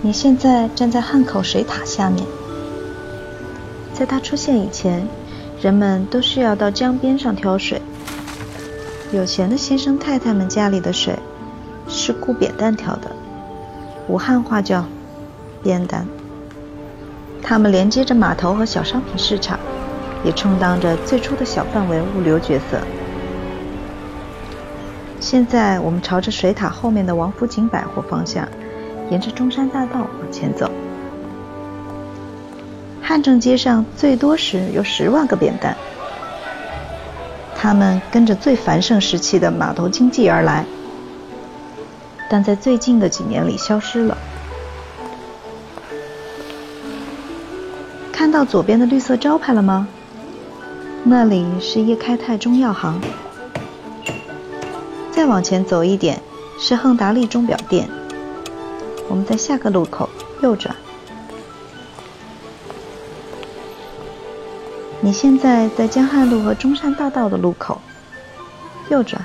你现在站在汉口水塔下面，在它出现以前，人们都需要到江边上挑水。有钱的先生太太们家里的水是雇扁担挑的，武汉话叫“扁担”。他们连接着码头和小商品市场，也充当着最初的小范围物流角色。现在我们朝着水塔后面的王府井百货方向，沿着中山大道往前走。汉正街上最多时有十万个扁担。他们跟着最繁盛时期的码头经济而来，但在最近的几年里消失了。看到左边的绿色招牌了吗？那里是叶开泰中药行。再往前走一点是亨达利钟表店。我们在下个路口右转。你现在在江汉路和中山大道的路口，右转，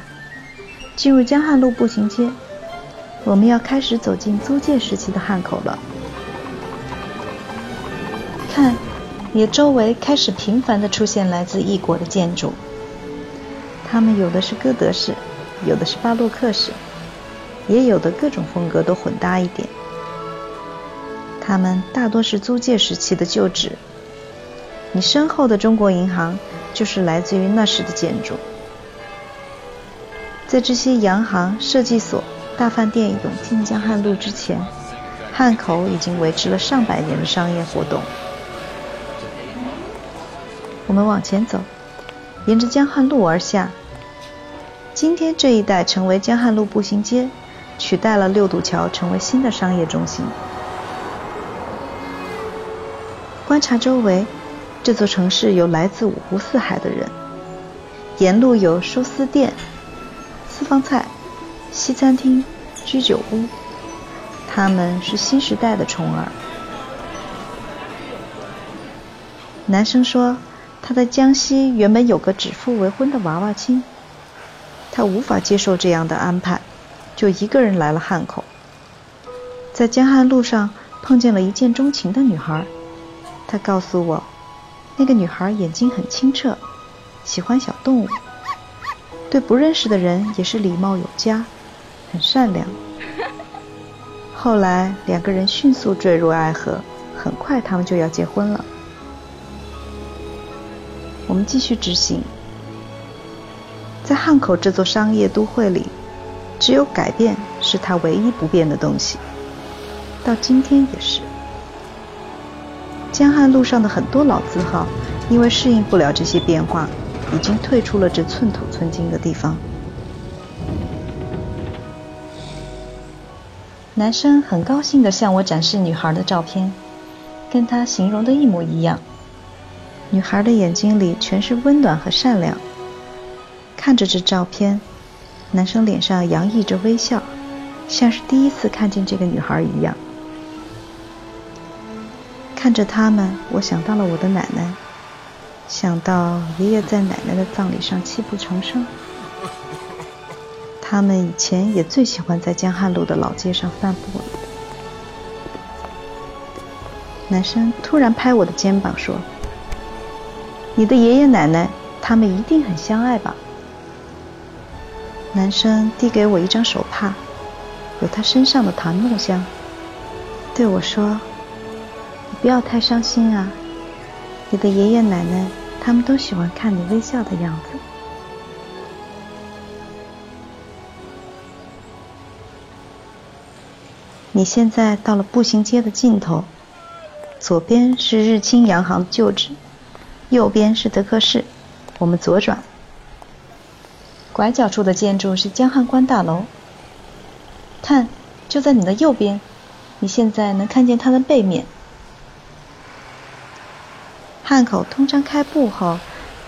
进入江汉路步行街。我们要开始走进租界时期的汉口了。看，你周围开始频繁地出现来自异国的建筑，它们有的是哥德式，有的是巴洛克式，也有的各种风格都混搭一点。它们大多是租界时期的旧址。你身后的中国银行就是来自于那时的建筑。在这些洋行、设计所、大饭店涌进江汉路之前，汉口已经维持了上百年的商业活动。我们往前走，沿着江汉路而下。今天这一带成为江汉路步行街，取代了六渡桥成为新的商业中心。观察周围。这座城市有来自五湖四海的人，沿路有寿司店、私房菜、西餐厅、居酒屋，他们是新时代的宠儿。男生说，他在江西原本有个指腹为婚的娃娃亲，他无法接受这样的安排，就一个人来了汉口，在江汉路上碰见了一见钟情的女孩，他告诉我。那个女孩眼睛很清澈，喜欢小动物，对不认识的人也是礼貌有加，很善良。后来两个人迅速坠入爱河，很快他们就要结婚了。我们继续执行，在汉口这座商业都会里，只有改变是它唯一不变的东西，到今天也是。江汉路上的很多老字号，因为适应不了这些变化，已经退出了这寸土寸金的地方。男生很高兴地向我展示女孩的照片，跟他形容的一模一样。女孩的眼睛里全是温暖和善良。看着这照片，男生脸上洋溢着微笑，像是第一次看见这个女孩一样。看着他们，我想到了我的奶奶，想到爷爷在奶奶的葬礼上泣不成声。他们以前也最喜欢在江汉路的老街上散步了。男生突然拍我的肩膀说：“你的爷爷奶奶，他们一定很相爱吧？”男生递给我一张手帕，有他身上的檀木香，对我说。你不要太伤心啊！你的爷爷奶奶他们都喜欢看你微笑的样子。你现在到了步行街的尽头，左边是日清洋行旧址，右边是德克士。我们左转，拐角处的建筑是江汉关大楼。看，就在你的右边，你现在能看见它的背面。汉口通商开埠后，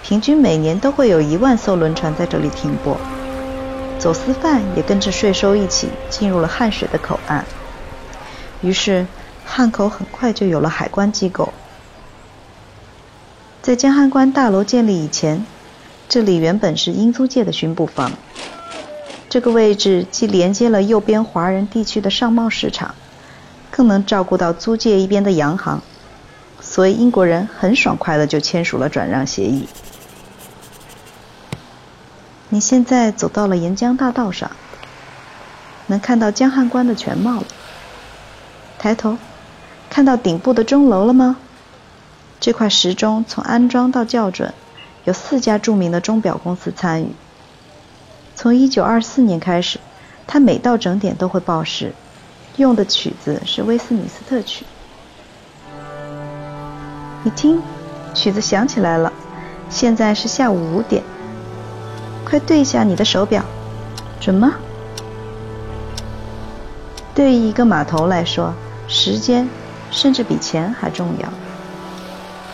平均每年都会有一万艘轮船在这里停泊，走私犯也跟着税收一起进入了汉水的口岸。于是，汉口很快就有了海关机构。在江汉关大楼建立以前，这里原本是英租界的巡捕房。这个位置既连接了右边华人地区的商贸市场，更能照顾到租界一边的洋行，所以英国人很爽快的就签署了转让协议。你现在走到了沿江大道上，能看到江汉关的全貌了。抬头，看到顶部的钟楼了吗？这块时钟从安装到校准，有四家著名的钟表公司参与。从1924年开始，它每到整点都会报时，用的曲子是威斯敏斯特曲。你听，曲子响起来了，现在是下午五点。快对一下你的手表，准吗？对于一个码头来说，时间甚至比钱还重要。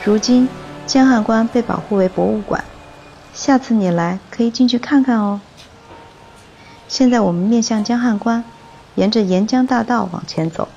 如今江汉关被保护为博物馆，下次你来可以进去看看哦。现在我们面向江汉关，沿着沿江大道往前走。